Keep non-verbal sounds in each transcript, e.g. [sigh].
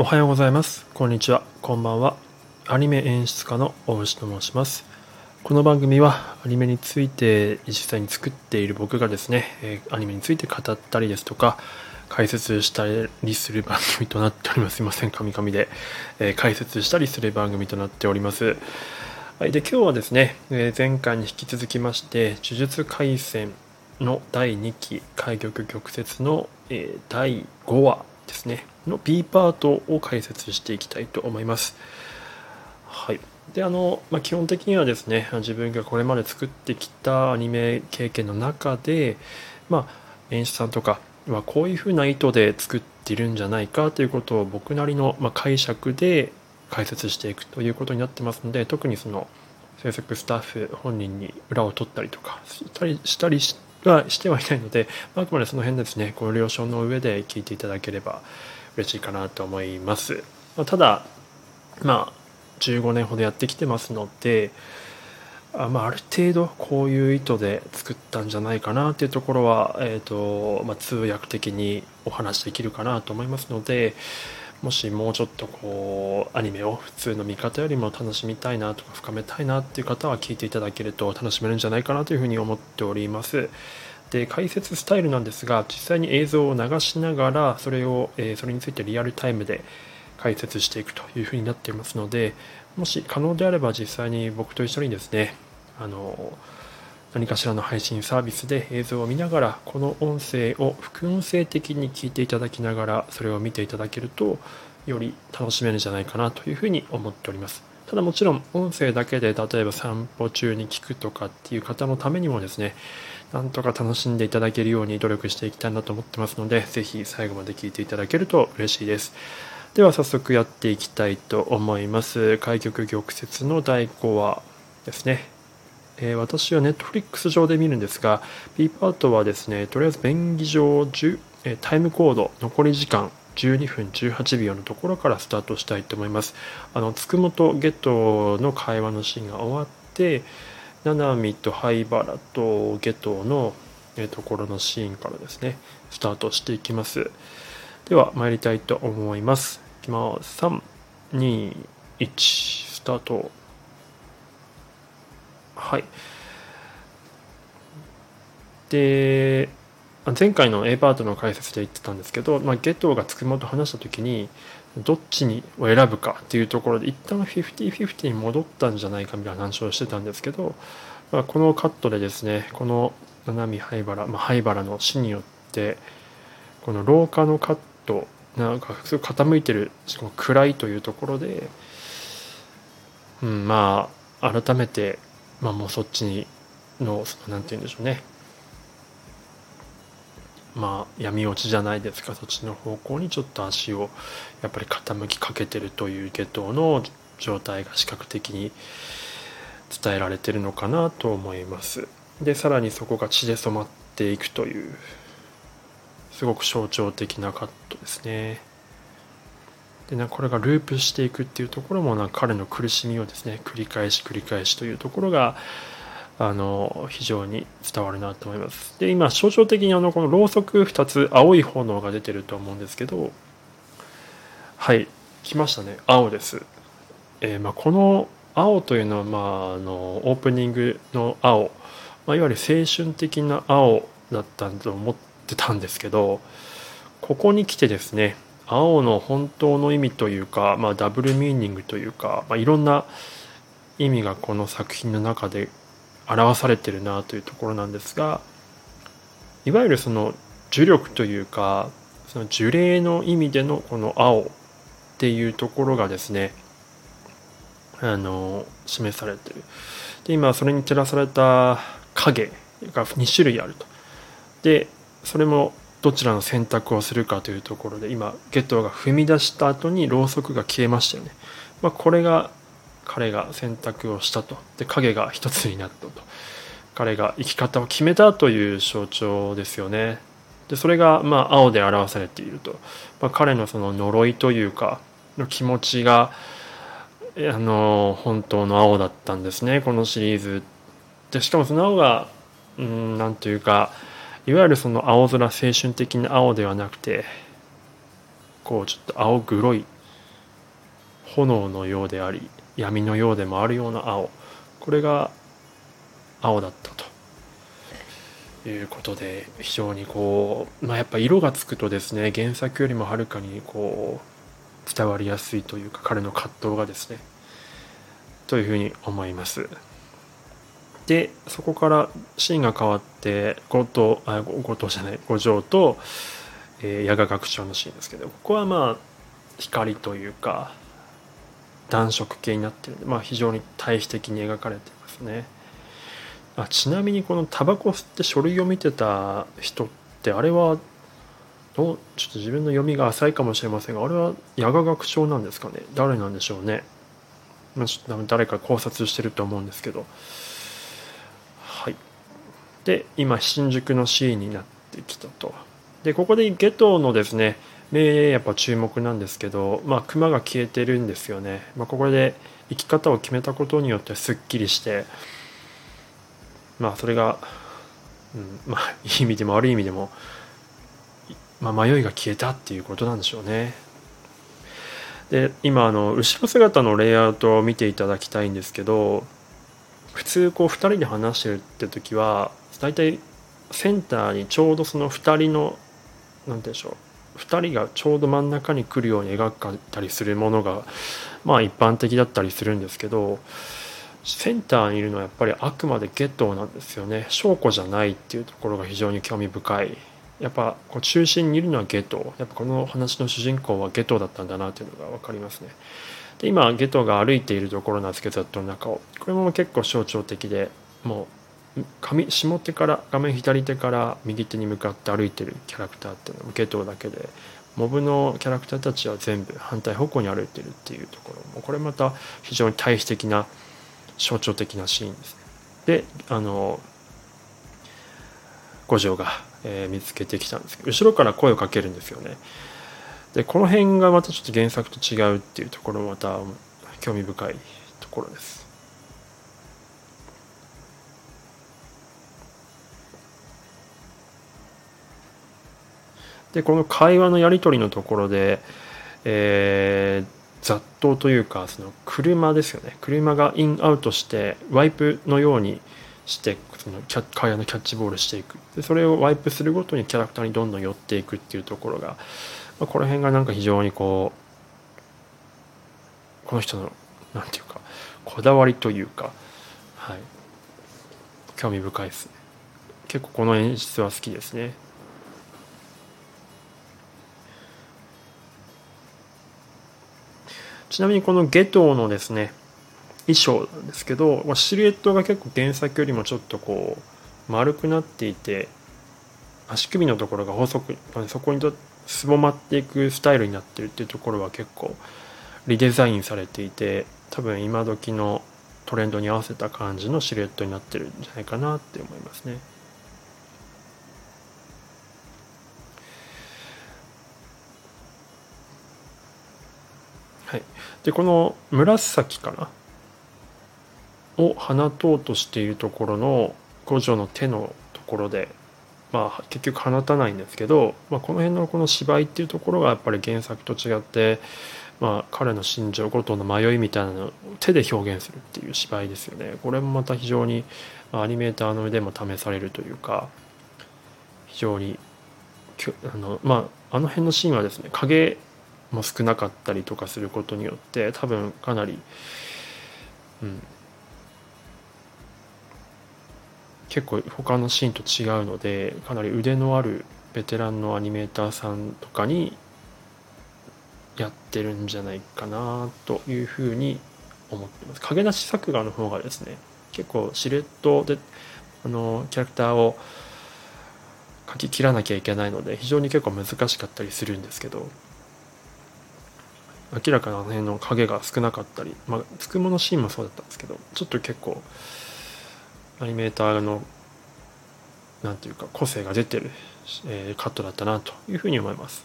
おはようございます。こんにちは。こんばんは。アニメ演出家の大牛と申します。この番組はアニメについて実際に作っている僕がですねアニメについて語ったりですとか解説したりする番組となっております。すいません神々で、え解説したりする番組となっております。はい、で今日はですね、え前回に引き続きまして「呪術廻戦」の第2期開局曲折の、え第5話ですね。の B パートを解説していきたいと思います。はい。で、あの、まあ、基本的にはですね、自分がこれまで作ってきたアニメ経験の中で、まあ、演出さんとかはこういうふうな意図で作っているんじゃないかということを僕なりの、ま解釈で解説していくということになってますので、特にその制作スタッフ本人に裏を取ったりとかしたりしたりはしてはいないので、あくまでその辺ですね、ご了承の上で聞いていただければ嬉しいかなと思います。ま、ただ、まあ、15年ほどやってきてますので、あまあ、ある程度こういう意図で作ったんじゃないかなっていうところは、えーとまあ、通訳的にお話できるかなと思いますのでもしもうちょっとこうアニメを普通の見方よりも楽しみたいなとか深めたいなっていう方は聞いていただけると楽しめるんじゃないかなというふうに思っております。で解説スタイルなんですが実際に映像を流しながらそれを、え、それについてリアルタイムで解説していくというふうになっていますのでもし可能であれば実際に僕と一緒にですねあの何かしらの配信サービスで映像を見ながらこの音声を副音声的に聞いていただきながらそれを見ていただけるとより楽しめるんじゃないかなというふうに思っております。ただもちろん音声だけで例えば散歩中に聞くとかっていう方のためにもですねなんとか楽しんでいただけるように努力していきたいなと思ってますので、ぜひ最後まで聞いていただけると嬉しいです。では早速やっていきたいと思います。開局玉折の第5話ですね。えー、私は Netflix 上で見るんですが、B パートはですね、とりあえず便宜上10、えー、タイムコード、残り時間12分18秒のところからスタートしたいと思います。あの、つくもとゲットの会話のシーンが終わって、七海と灰原と下等のところのシーンからですねスタートしていきます。では参りたいと思います。いきます。321スタート。はい。で前回の A パートの解説で言ってたんですけど、まあ、ゲトがつくもと話した時にどっちにを選ぶかっていうところで一旦50-50に戻ったんじゃないかみたいな話をしてたんですけど、まあ、このカットでですねこの七海灰原、まあ、灰原の死によってこの廊下のカットなんか傾いてるしかも暗いというところで、うん、まあ改めて、まあ、もうそっちにの何て言うんでしょうね。まあ闇落ちじゃないですかそっちの方向にちょっと足をやっぱり傾きかけてるという下等の状態が視覚的に伝えられてるのかなと思います。でさらにそこが血で染まっていくというすごく象徴的なカットですね。でなこれがループしていくっていうところもな彼の苦しみをですね繰り返し繰り返しというところがあの非常に伝わるなと思います。で今象徴的にあのこのろうそく2つ青い炎が出てると思うんですけどはい来ましたね青です。えー、まあ、この青というのは、まあ、あのオープニングの青、まあ、いわゆる青春的な青だったと思ってたんですけどここに来てですね青の本当の意味というか、まあ、ダブルミーニングというか、まあ、いろんな意味がこの作品の中で表されてるなというところなんですがいわゆるその呪力というかその呪霊の意味でのこの青っていうところがですねあの示されてる。で今それに照らされた影が2種類あると。でそれもどちらの選択をするかというところで今ゲットが踏み出した後にろうそくが消えましたよね、まあ、これが彼が選択をしたと。で影が一つになったと。彼が生き方を決めたという象徴ですよね。でそれがまあ青で表されていると、まあ、彼のその呪いというかの気持ちがあの本当の青だったんですね。このシリーズ。でしかもその青がうんなんというかいわゆるその青空青春的な青ではなくてこうちょっと青黒い炎のようであり闇のようでもあるような青これが青だったということで非常にこう、まあ、やっぱ色がつくとですね原作よりもはるかにこう伝わりやすいというか彼の葛藤がですねというふうに思います。でそこからシーンが変わって後藤あ後藤じゃない五条と、えー、矢賀学長のシーンですけどここはまあ光というか暖色系になってるんで、まあ、非常に対比的に描かれてますね。あちなみにこのタバコ吸って書類を見てた人ってあれはどうちょっと自分の読みが浅いかもしれませんがあれは矢賀学長なんですかね？誰なんでしょうね、まあ、ちょっと誰か考察してると思うんですけど。はい。で今新宿のシーンになってきたと。でここでゲトのですねでやっぱ注目なんですけど、まあ、クマが消えてるんですよね、まあ、ここで生き方を決めたことによってすっきりしてまあそれが、うん、まあ [laughs] いい意味でも悪い意味でも、まあ、迷いが消えたっていうことなんでしょうね。で今あの後ろ姿のレイアウトを見ていただきたいんですけど普通こう2人で話してるって時は大体センターにちょうどその2人の何て言うんでしょう2人がちょうど真ん中に来るように描かれたりするものがまあ一般的だったりするんですけどセンターにいるのはやっぱりあくまでゲットなんですよね。証拠じゃないっていうところが非常に興味深い。やっぱこう中心にいるのはゲトやっぱこの話の主人公はゲトだったんだなっていうのが分かりますね。で今ゲトが歩いているところなんですけどざっとの中を。これも結構象徴的でもう上下手から画面左手から右手に向かって歩いてるキャラクターっていうのはゲトだけでモブのキャラクターたちは全部反対方向に歩いてるっていうところもこれまた非常に対比的な象徴的なシーンですね。であの五条が、えー、見つけてきたんですけど後ろから声をかけるんですよね。でこの辺がまたちょっと原作と違うっていうところもまた興味深いところです。でこの会話のやり取りのところで、えー、雑踏というかその車ですよね。車がインアウトしてワイプのようにしてそのキャ会話のキャッチボールしていく。でそれをワイプするごとにキャラクターにどんどん寄っていくっていうところが、まあ、この辺がなんか非常にこうこの人のなんていうかこだわりというかはい。興味深いですね。結構この演出は好きですね。ちなみにこのゲトのですね衣装なんですけどシルエットが結構原作よりもちょっとこう丸くなっていて足首のところが細くそこにとすぼまっていくスタイルになってるっていうところは結構リデザインされていて多分今時のトレンドに合わせた感じのシルエットになってるんじゃないかなって思いますね。はい、でこの紫かな？を放とうとしているところの五条の手のところで、まあ、結局放たないんですけど、まあ、この辺のこの芝居っていうところがやっぱり原作と違って、まあ、彼の心情五島の迷いみたいなのを手で表現するっていう芝居ですよね。これもまた非常にアニメーターの腕も試されるというか非常にあのまああの辺のシーンはですね影も少なかったりとかすることによって多分かなり、うん、結構他のシーンと違うのでかなり腕のあるベテランのアニメーターさんとかにやってるんじゃないかなというふうに思ってます。影出し作画の方がですね結構シルエットであのキャラクターを描き切らなきゃいけないので非常に結構難しかったりするんですけど明らかなあの辺の影が少なかったり、まあ、つくものシーンもそうだったんですけどちょっと結構アニメーターのなんていうか個性が出てる、えー、カットだったなというふうに思います。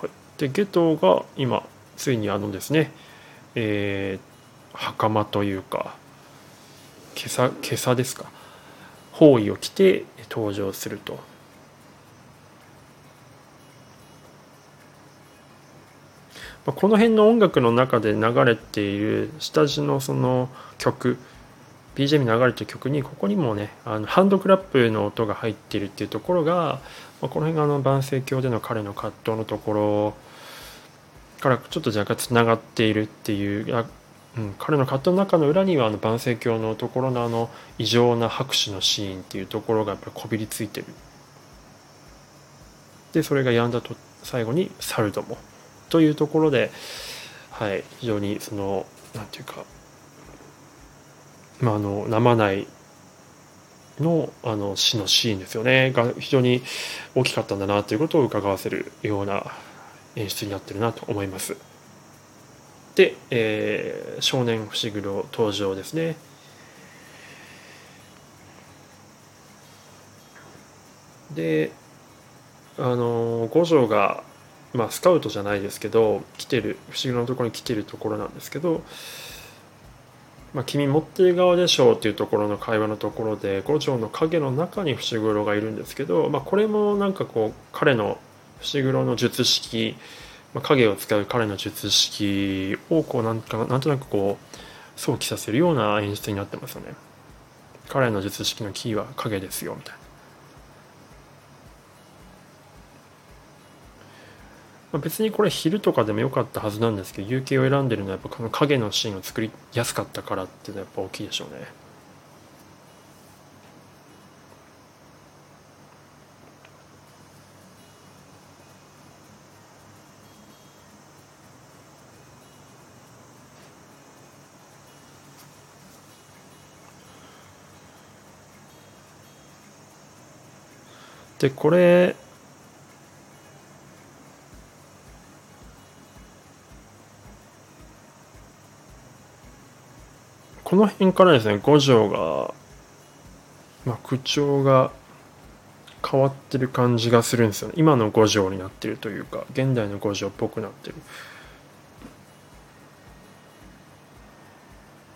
はい、でゲトが今ついにあのですね、えー、袴というか今朝今朝ですか？包囲を着て登場すると。まこの辺の音楽の中で流れている下地のその曲 BGM に流れてる曲にここにもねあのハンドクラップの音が入ってるっていうところが、まあ、この辺があの万世教での彼の葛藤のところからちょっと若干つながっているっていううん、彼の葛藤の中の裏にはあの万世教のところのあの異常な拍手のシーンっていうところがやっぱりこびりついてる。でそれがやんだと最後に「サルドも」というところで、はい、非常にそのなんていうか、まあ、あの生内のあの死のシーンですよねが非常に大きかったんだなということを伺わせるような演出になってるなと思います。で、えー、少年伏黒登場ですね。であの五条が、まあ、スカウトじゃないですけど来てる不思議なところに来てるところなんですけど「まあ、君持ってる側でしょう」っていうところの会話のところで五条の影の中に伏黒がいるんですけど、まあ、これもなんかこう彼の伏黒の術式まあ、影を使う彼の術式をこうなんかなんとなくこう想起させるような演出になってますよね。彼の術式のキーは影ですよみたいな。まあ、別にこれ昼とかでもよかったはずなんですけど有形を選んでるのはやっぱこの影のシーンを作りやすかったからっていうのはやっぱ大きいでしょうね。でこれこの辺からですね五条が、まあ、口調が変わってる感じがするんですよね。今の五条になってるというか現代の五条っぽくなってる、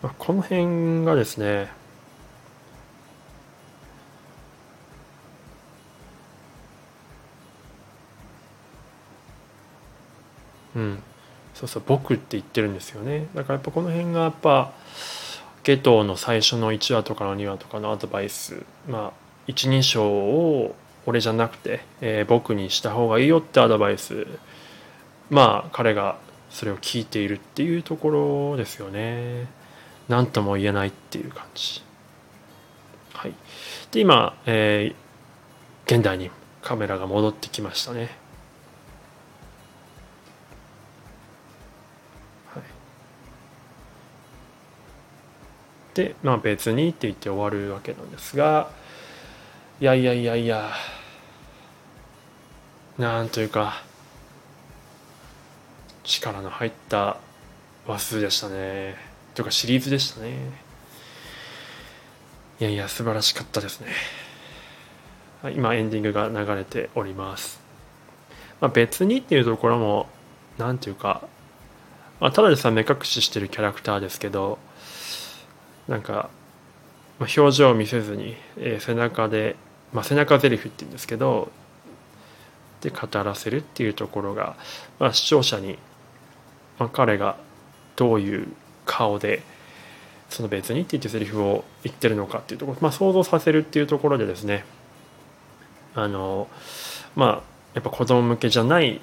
まあ、この辺がですねうんそうそう僕って言ってるんですよね。だからやっぱこの辺がやっぱゲトの最初の1話とかの2話とかのアドバイスまあ一人称を俺じゃなくて、えー、僕にした方がいいよってアドバイス。まあ彼がそれを聞いているっていうところですよね。何とも言えないっていう感じ。はい。で今、えー、現代にカメラが戻ってきましたね。まあ、別にって言って終わるわけなんですがいやいやいやいやなんというか力の入った話数でしたね。というかシリーズでしたね。いやいや素晴らしかったですね。今エンディングが流れております、まあ、別にっていうところもなんていうか、まあ、ただでさ目隠ししてるキャラクターですけどなんか、まあ、表情を見せずに、えー、背中で、まあ、背中ゼリフって言うんですけどで語らせるっていうところが、まあ、視聴者に、まあ、彼がどういう顔でその別にって言ってセリフを言ってるのかっていうところ、まあ、想像させるっていうところでですねあのまあやっぱ子供向けじゃない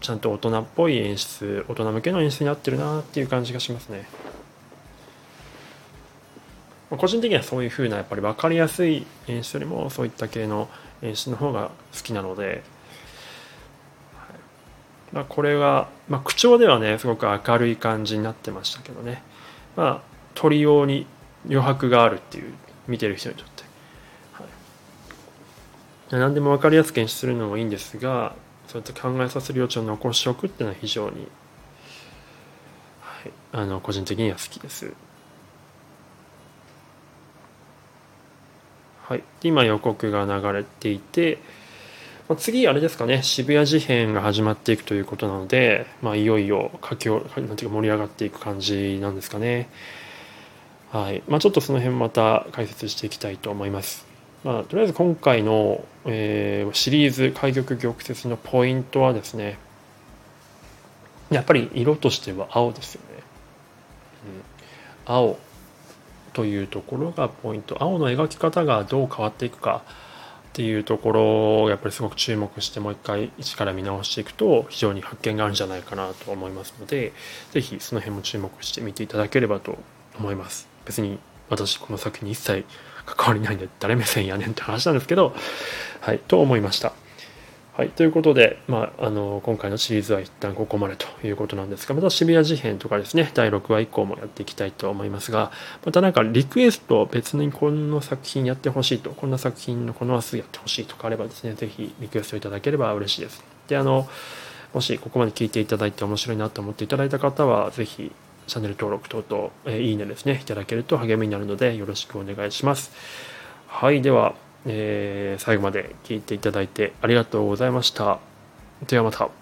ちゃんと大人っぽい演出大人向けの演出になってるなっていう感じがしますね。個人的にはそういうふうなやっぱり分かりやすい演出よりもそういった系の演出の方が好きなので、まあ、これは、まあ、口調ではねすごく明るい感じになってましたけどね。まあ鳥用に余白があるっていう見てる人にとって、はい、何でも分かりやすく演出するのもいいんですがそうやって考えさせる余地を残しておくっていうのは非常に、はい、あの個人的には好きです。はい、今予告が流れていて、まあ、次あれですかね渋谷事変が始まっていくということなので、まあ、いよいよ佳境なんていうか盛り上がっていく感じなんですかね。はいまあ、ちょっとその辺また解説していきたいと思います。まあ、とりあえず今回の、えー、シリーズ開玉玉折のポイントはですねやっぱり色としては青ですよね。うん、青というところがポイント。青の描き方がどう変わっていくかっていうところをやっぱりすごく注目してもう一回一から見直していくと非常に発見があるんじゃないかなと思いますので是非その辺も注目して見ていただければと思います。別に私この作品に一切関わりないんで誰目線やねんって話なんですけどはいと思いました。はい、ということで、まあ、あの今回のシリーズは一旦ここまでということなんですがまた渋谷事変とかですね第6話以降もやっていきたいと思いますがまたなんかリクエスト別にこの作品やってほしいとこんな作品のこの明日やってほしいとかあればですね是非リクエストいただければ嬉しいです。であのもしここまで聞いていただいて面白いなと思っていただいた方は是非チャンネル登録等々、え、いいねですねいただけると励みになるのでよろしくお願いします。はい。ではえー、最後まで聞いていただいてありがとうございました。ではまた。